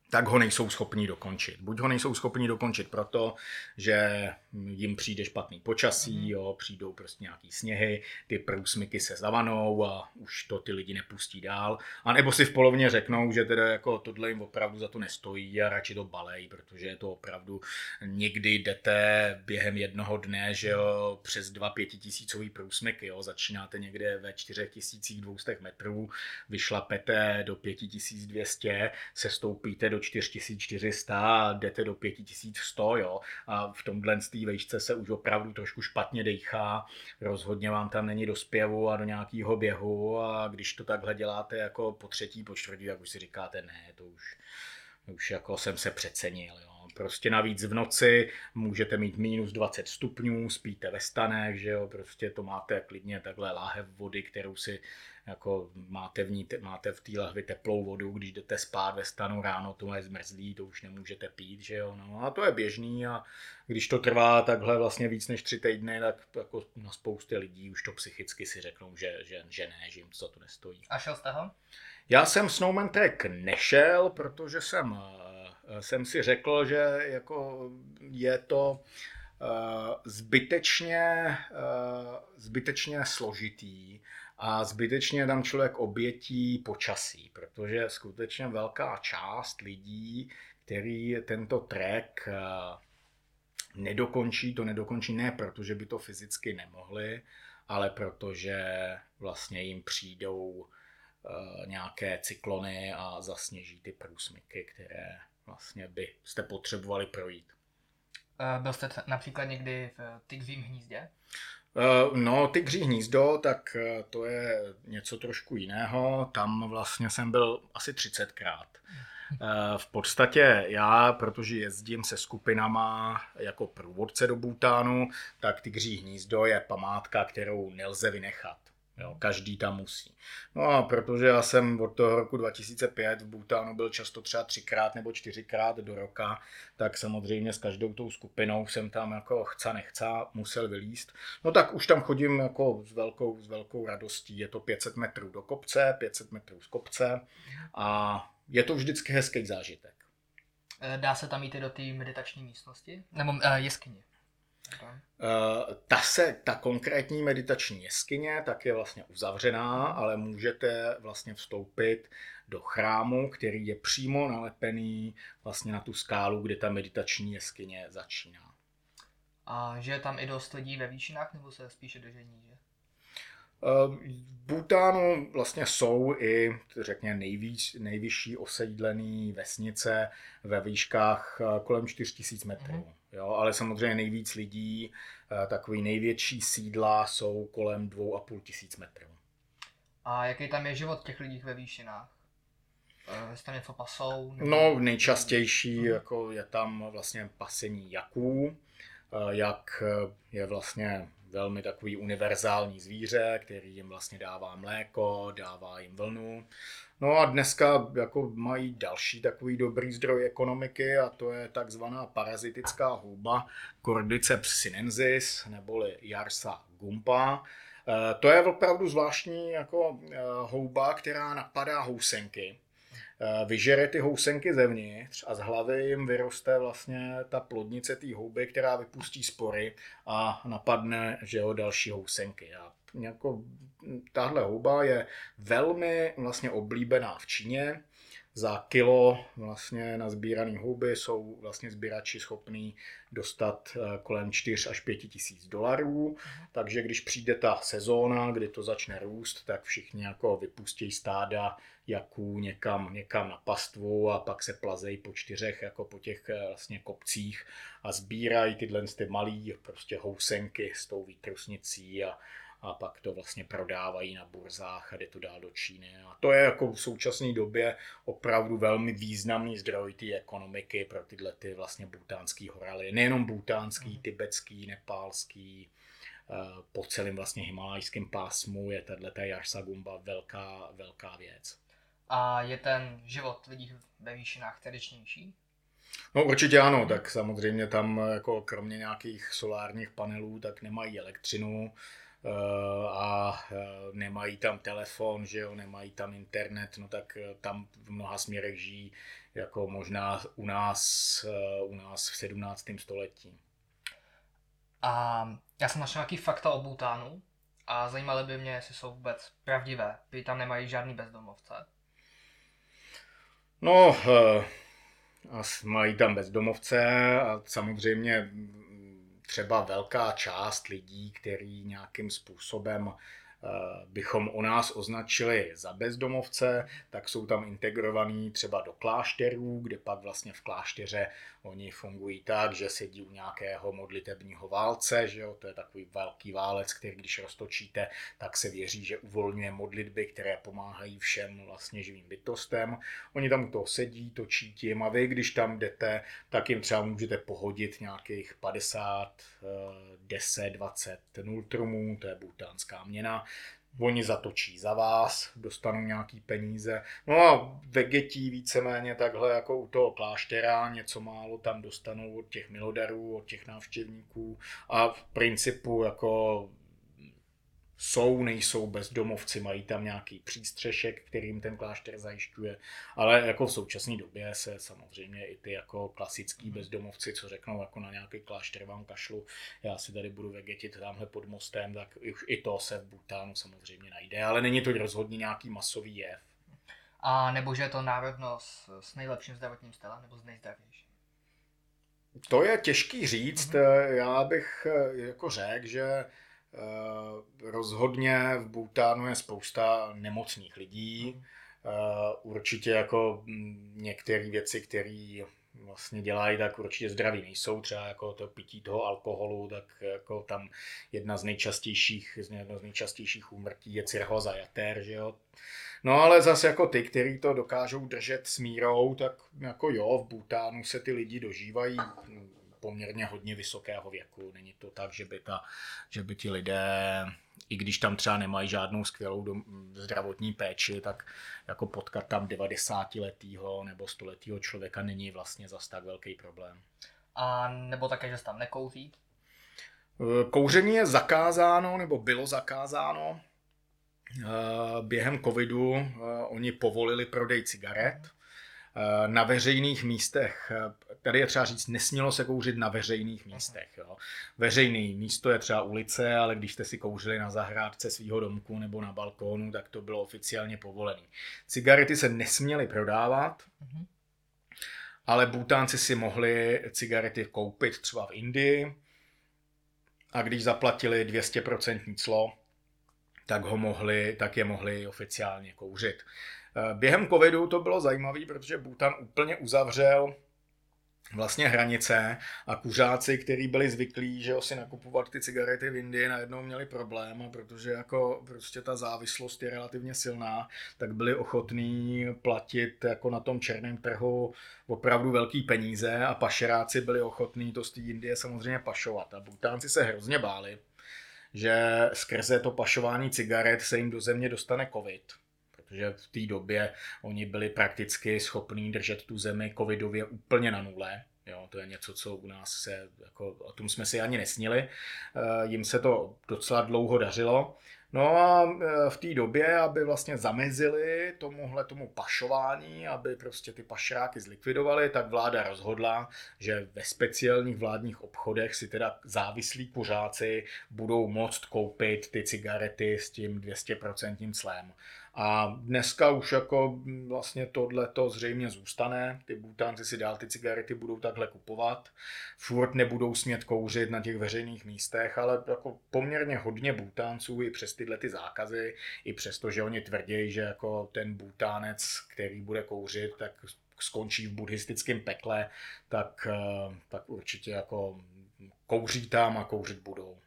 tak ho nejsou schopni dokončit. Buď ho nejsou schopni dokončit proto, že jim přijde špatný počasí, jo, přijdou prostě nějaký sněhy, ty průsmyky se zavanou a už to ty lidi nepustí dál. A nebo si v polovině řeknou, že teda jako tohle jim opravdu za to nestojí a radši to balej, protože je to opravdu někdy jdete během jednoho dne, že jo, přes dva pětitisícový průsmyky, jo, začínáte někde ve 4200 metrů, vyšlapete do 5200, se stoupíte do 4400 a jdete do 5100, jo, a v tomhle té vejšce se už opravdu trošku špatně dejchá, rozhodně vám tam není do zpěvu a do nějakého běhu a když to takhle děláte jako po třetí, po čtvrtý, tak už si říkáte, ne, to už, už jako jsem se přecenil, jo. Prostě navíc v noci můžete mít minus 20 stupňů, spíte ve stanech, že jo, prostě to máte klidně takhle láhev vody, kterou si jako máte v, ní, máte v té lahvi teplou vodu, když jdete spát ve stanu ráno, to je zmrzlý, to už nemůžete pít, že jo, no a to je běžný a když to trvá takhle vlastně víc než tři týdny, tak jako na spoustě lidí už to psychicky si řeknou, že, že, že ne, že jim za to nestojí. A šel jste ho? Já jsem Snowman Trek nešel, protože jsem, eh, jsem si řekl, že jako je to eh, zbytečně, eh, zbytečně složitý a zbytečně tam člověk obětí počasí, protože skutečně velká část lidí, který tento trek nedokončí, to nedokončí ne protože by to fyzicky nemohli, ale protože vlastně jim přijdou Eh, nějaké cyklony a zasněží ty průsmyky, které vlastně byste potřebovali projít. Uh, byl jste například někdy v tygřím hnízdě? Uh, no, tygří hnízdo, tak to je něco trošku jiného. Tam vlastně jsem byl asi 30krát. V podstatě já, protože jezdím se skupinama jako průvodce do Bhutánu, tak Tygří hnízdo je památka, kterou nelze vynechat. Jo, každý tam musí. No a protože já jsem od toho roku 2005 v Bhutánu byl často třeba třikrát nebo čtyřikrát do roka, tak samozřejmě s každou tou skupinou jsem tam jako chce nechce musel vylíst. No tak už tam chodím jako s velkou, s velkou radostí. Je to 500 metrů do kopce, 500 metrů z kopce a je to vždycky hezký zážitek. Eh, dá se tam jít do té meditační místnosti? Nebo uh, jeskyně? Uh, ta, se, ta konkrétní meditační jeskyně tak je vlastně uzavřená, ale můžete vlastně vstoupit do chrámu, který je přímo nalepený vlastně na tu skálu, kde ta meditační jeskyně začíná. A že je tam i dost lidí ve výšinách, nebo se spíše drží níže? V Bhutánu vlastně jsou i, řekněme, nejvíc, nejvyšší osídlené vesnice ve výškách eh, kolem 4000 metrů. Mm-hmm. Jo, ale samozřejmě nejvíc lidí, eh, takový největší sídla jsou kolem 2,5 tisíc metrů. A jaký tam je život těch lidí ve výšinách? Eh, jestli tam něco pasou? Nebo... No, nejčastější hmm. jako je tam vlastně pasení jaků, jak je vlastně velmi takový univerzální zvíře, který jim vlastně dává mléko, dává jim vlnu. No a dneska jako mají další takový dobrý zdroj ekonomiky a to je takzvaná parazitická houba Cordyceps sinensis neboli Jarsa gumpa. E, to je opravdu zvláštní jako e, houba, která napadá housenky. E, vyžere ty housenky zevnitř a z hlavy jim vyroste vlastně ta plodnice té houby, která vypustí spory a napadne že jo, další housenky. A jako tahle houba je velmi vlastně oblíbená v Číně. Za kilo vlastně na sbíraný houby jsou vlastně sběrači schopní dostat eh, kolem 4 až 5 tisíc dolarů. Takže když přijde ta sezóna, kdy to začne růst, tak všichni jako vypustí stáda jaků někam, někam na pastvu a pak se plazejí po čtyřech jako po těch eh, vlastně kopcích a sbírají tyhle ty malý prostě housenky s tou výtrusnicí a a pak to vlastně prodávají na burzách a jde to dál do Číny. A to je jako v současné době opravdu velmi významný zdroj té ekonomiky pro tyhle ty vlastně butánský horaly. Nejenom butánský, mm. tibetský, nepálský, eh, po celém vlastně himalajském pásmu je tato Jarsagumba velká, velká věc. A je ten život lidí ve výšinách tradičnější? No určitě ano, tak samozřejmě tam jako kromě nějakých solárních panelů, tak nemají elektřinu a eh, nemají tam telefon, že jo, nemají tam internet, no tak eh, tam v mnoha směrech žijí jako možná u nás, u nás v 17. století. A já jsem našel nějaký fakta o Bhutánu a zajímaly by mě, jestli jsou vůbec pravdivé. Prý tam nemají žádný bezdomovce. No, a mají tam bezdomovce a samozřejmě třeba velká část lidí, který nějakým způsobem Eh, bychom o nás označili za bezdomovce, tak jsou tam integrovaní třeba do klášterů, kde pak vlastně v klášteře oni fungují tak, že sedí u nějakého modlitebního válce, že jo? to je takový velký válec, který když roztočíte, tak se věří, že uvolňuje modlitby, které pomáhají všem vlastně živým bytostem. Oni tam u toho sedí, točí tím a vy, když tam jdete, tak jim třeba můžete pohodit nějakých 50, 10, 20 nultrumů, to je butánská měna, oni zatočí za vás, dostanou nějaký peníze. No a vegetí víceméně takhle jako u toho kláštera, něco málo tam dostanou od těch milodarů, od těch návštěvníků a v principu jako jsou, nejsou bezdomovci, mají tam nějaký přístřešek, kterým ten klášter zajišťuje, ale jako v současné době se samozřejmě i ty jako klasický mhm. bezdomovci, co řeknou jako na nějaký klášter vám kašlu, já si tady budu vegetit tamhle pod mostem, tak už i to se v Butánu samozřejmě najde, ale není to rozhodně nějaký masový jev. A nebo že je to národnost s nejlepším zdravotním stavem nebo s nejzdravějším? To je těžký říct. Mm-hmm. Já bych eh, jako řekl, že rozhodně v Bhutánu je spousta nemocných lidí. Eh, určitě jako mm, některé věci, které vlastně dělají, tak určitě zdraví nejsou. Třeba jako to pití toho alkoholu, tak jako tam jedna z nejčastějších, jedno z nejčastějších úmrtí je cirhoza jater, že jo. No ale zase jako ty, kteří to dokážou držet s mírou, tak jako jo, v Bhutánu se ty lidi dožívají poměrně hodně vysokého věku. Není to tak, že by, ta, že by ti lidé, i když tam třeba nemají žádnou skvělou dom, zdravotní péči, tak jako potkat tam 90-letého nebo 100-letého člověka není vlastně zas tak velký problém. A nebo také, že se tam nekouří? E, kouření je zakázáno, nebo bylo zakázáno. E, během covidu e, oni povolili prodej cigaret Eh, na veřejných místech. Eh, tady je třeba říct, nesmělo se kouřit na veřejných místech. Jo. Veřejný místo je třeba ulice, ale když jste si kouřili na zahrádce svého domku nebo na balkónu, tak to bylo oficiálně povolené. Cigarety se nesměly prodávat, ale Butánci si mohli cigarety koupit třeba v Indii a když zaplatili 200% clo, tak, ho mohli, tak je mohli oficiálně kouřit. Eh, během covidu to bylo zajímavé, protože Bhutan úplně uzavřel vlastně hranice a kuřáci, kteří byli zvyklí, že si nakupovat ty cigarety v Indii, najednou měli problém, protože jako prostě ta závislost je relativně silná, tak byli ochotní platit jako na tom černém trhu opravdu velký peníze a pašeráci byli ochotní to z té Indie samozřejmě pašovat. A Butánci se hrozně báli, že skrze to pašování cigaret se jim do země dostane covid protože v té době oni byli prakticky schopní držet tu zemi covidově úplně na nule. Jo, to je něco, co u nás se, jako, o tom jsme si ani nesnili. Eh, jim se to docela dlouho dařilo. No a eh, v té době, aby vlastně zamezili tomuhle tomu pašování, aby prostě ty pašráky zlikvidovali, tak vláda rozhodla, že ve speciálních vládních obchodech si teda závislí kuřáci budou moct koupit ty cigarety s tím 200% clem. A dneska už jako vlastně tohle to zřejmě zůstane. Ty butánci si dál ty cigarety budou takhle kupovat. Furt nebudou smět kouřit na těch veřejných místech, ale jako poměrně hodně butánců i přes tyhle ty zákazy, i přesto, že oni tvrdí, že jako ten butánec, který bude kouřit, tak skončí v buddhistickém pekle, tak, eh, tak určitě jako kouří tam a kouřit budou.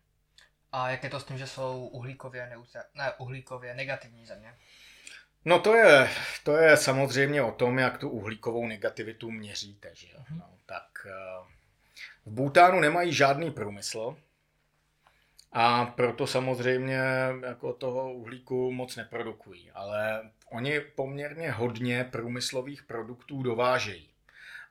A jak je to s tím, že jsou uhlíkově, neutra... ne, uhlíkově negativní země? No to je, to je samozřejmě o tom, jak tu uhlíkovou negativitu měříte. Že? Mhm. No, tak eh, v Bhutánu nemají žádný průmysl a proto samozřejmě jako toho uhlíku moc neprodukují, ale oni poměrně hodně průmyslových produktů dovážejí.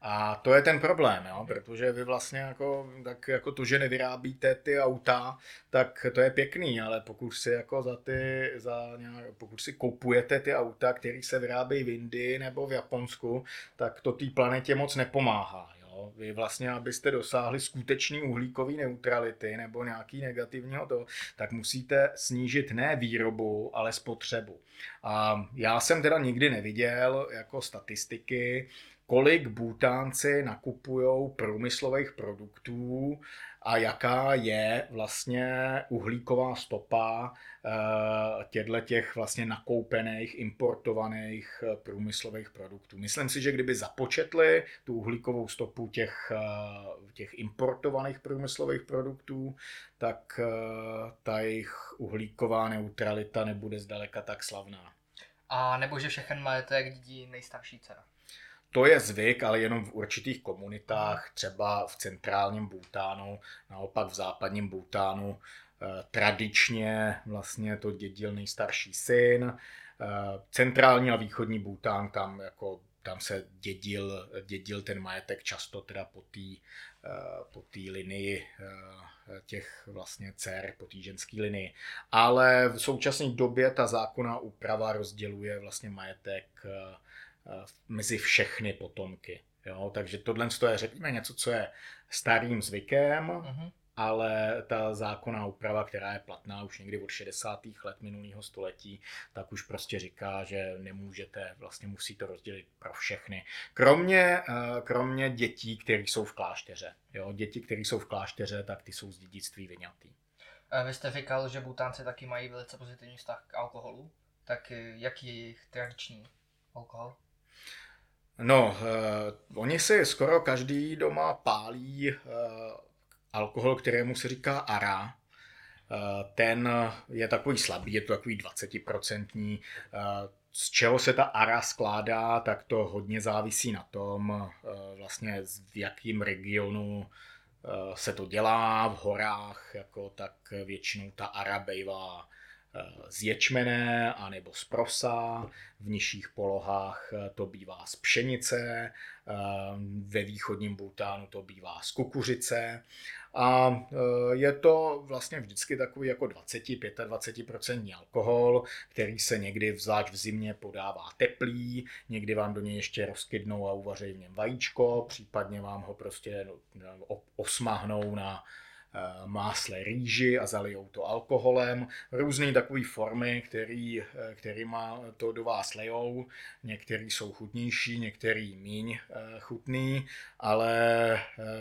A to je ten problém, jo? protože vy vlastně jako, tak jako to, že nevyrábíte ty auta, tak to je pěkný, ale pokud si jako za ty, za nějak, pokud si kupujete ty auta, které se vyrábějí v Indii nebo v Japonsku, tak to té planetě moc nepomáhá. Jo? Vy vlastně, abyste dosáhli skutečný uhlíkové neutrality nebo nějaký negativního to, tak musíte snížit ne výrobu, ale spotřebu. A já jsem teda nikdy neviděl jako statistiky, kolik Butánci nakupují průmyslových produktů a jaká je vlastně uhlíková stopa těchto těch vlastně nakoupených, importovaných eh, průmyslových produktů. Myslím si, že kdyby započetli tu uhlíkovou stopu těch, eh, těch importovaných průmyslových produktů, tak eh, ta jejich uhlíková neutralita nebude zdaleka tak slavná. A nebo že všechen majetek dědí nejstarší dcera. To je zvyk, ale jenom v určitých komunitách, třeba v centrálním Bhutánu, naopak v západním Bhutánu eh, tradičně vlastně to dědil nejstarší syn. Eh, centrální a východní Bhután tam jako tam se dědil, dědil ten majetek často teda po té eh, po linii těch vlastně dcer, po té ženské linii. Ale v současné době ta zákonná úprava rozděluje vlastně majetek mezi všechny potomky. Jo? Takže tohle je, řekněme, něco, co je starým zvykem, uh-huh. ale ta zákonná úprava, která je platná už někdy od 60. let minulého století, tak už prostě říká, že nemůžete, vlastně musí to rozdělit pro všechny. Kromě, eh, kromě dětí, které jsou v klášteře. Jo? Děti, které jsou v klášteře, tak ty jsou z dědictví vyňatý. Eh, vy jste říkal, že Butánci taky mají velice pozitivní vztah k alkoholu. Tak jaký je jejich tradiční alkohol? No, uh, oni si skoro každý doma pálí uh, alkohol, kterému se říká ara. Uh, ten je takový slabý, je to takový 20%. Uh, z čeho se ta ara skládá, tak to hodně závisí na tom, uh, vlastně v jakém regionu uh, se to dělá, v horách, jako tak většinou ta ara bývá z ječmene anebo z prosa, v nižších polohách eh, to bývá z pšenice, eh, ve východním Bhutánu to bývá z kukuřice. A eh, je to vlastně vždycky takový jako 20-25% alkohol, který se někdy zvlášť v zimě podává teplý, někdy vám do něj ještě rozkydnou a uvaří v něm vajíčko, případně vám ho prostě no, osmahnou na Eh, másle rýži a zalijou to alkoholem. Různé takové formy, který, eh, kterýma to do vás lejou. Některý jsou chutnější, některý míň eh, chutný, ale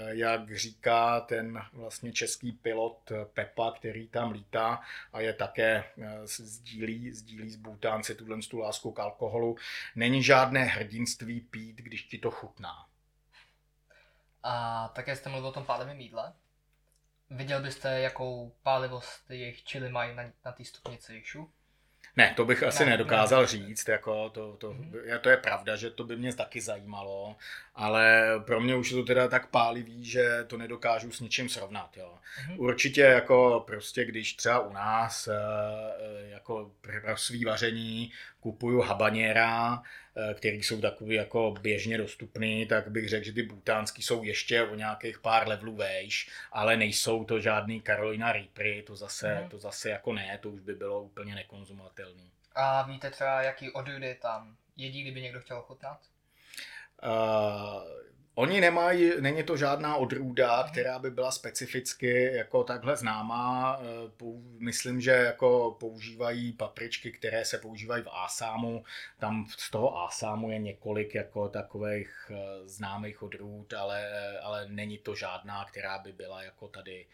jak říká ten vlastně český pilot Pepa, který tam lítá a je také sdílí, sdílí z Butánce tuhle tu lásku k alkoholu, není žádné hrdinství pít, když ti to chutná. A také jste mluvil o tom pádovém jídle. Viděl byste, jakou pálivost jejich čili mají na, na té stupnici jišu? Ne, to bych asi ne, nedokázal ne. říct, jako to, to, mm-hmm. to je pravda, že to by mě taky zajímalo, ale pro mě už je to teda tak pálivý, že to nedokážu s ničím srovnat. Jo. Mm-hmm. Určitě jako prostě, když třeba u nás eh, eh, jako pro svý vaření kupuju habaněra, eh, který jsou takový jako běžně dostupný, tak bych řekl, že ty butánský jsou ještě o nějakých pár levelů vejš, ale nejsou to žádný Carolina Reapery, to zase, mm. to zase jako ne, to už by bylo úplně nekonzumovatelný. A víte třeba, jaký odrůdy tam jedí, kdyby někdo chtěl ochutnat? Uh, Oni nemají, není to žádná odrůda, která by byla specificky jako takhle známá. Eh, myslím, že jako používají papričky, které se používají v Asámu. Tam z toho Asámu je několik jako takových eh, známých odrůd, ale, ale není to žádná, která by byla jako tady,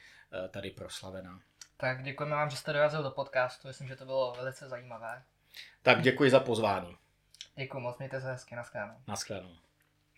tady proslavená. Tak děkujeme vám, že jste dorazil do podcastu. Myslím, že to bylo velice zajímavé. Tak děkuji za pozvání. Děkuji moc, mějte se hezky, nashledanou. Nashledanou.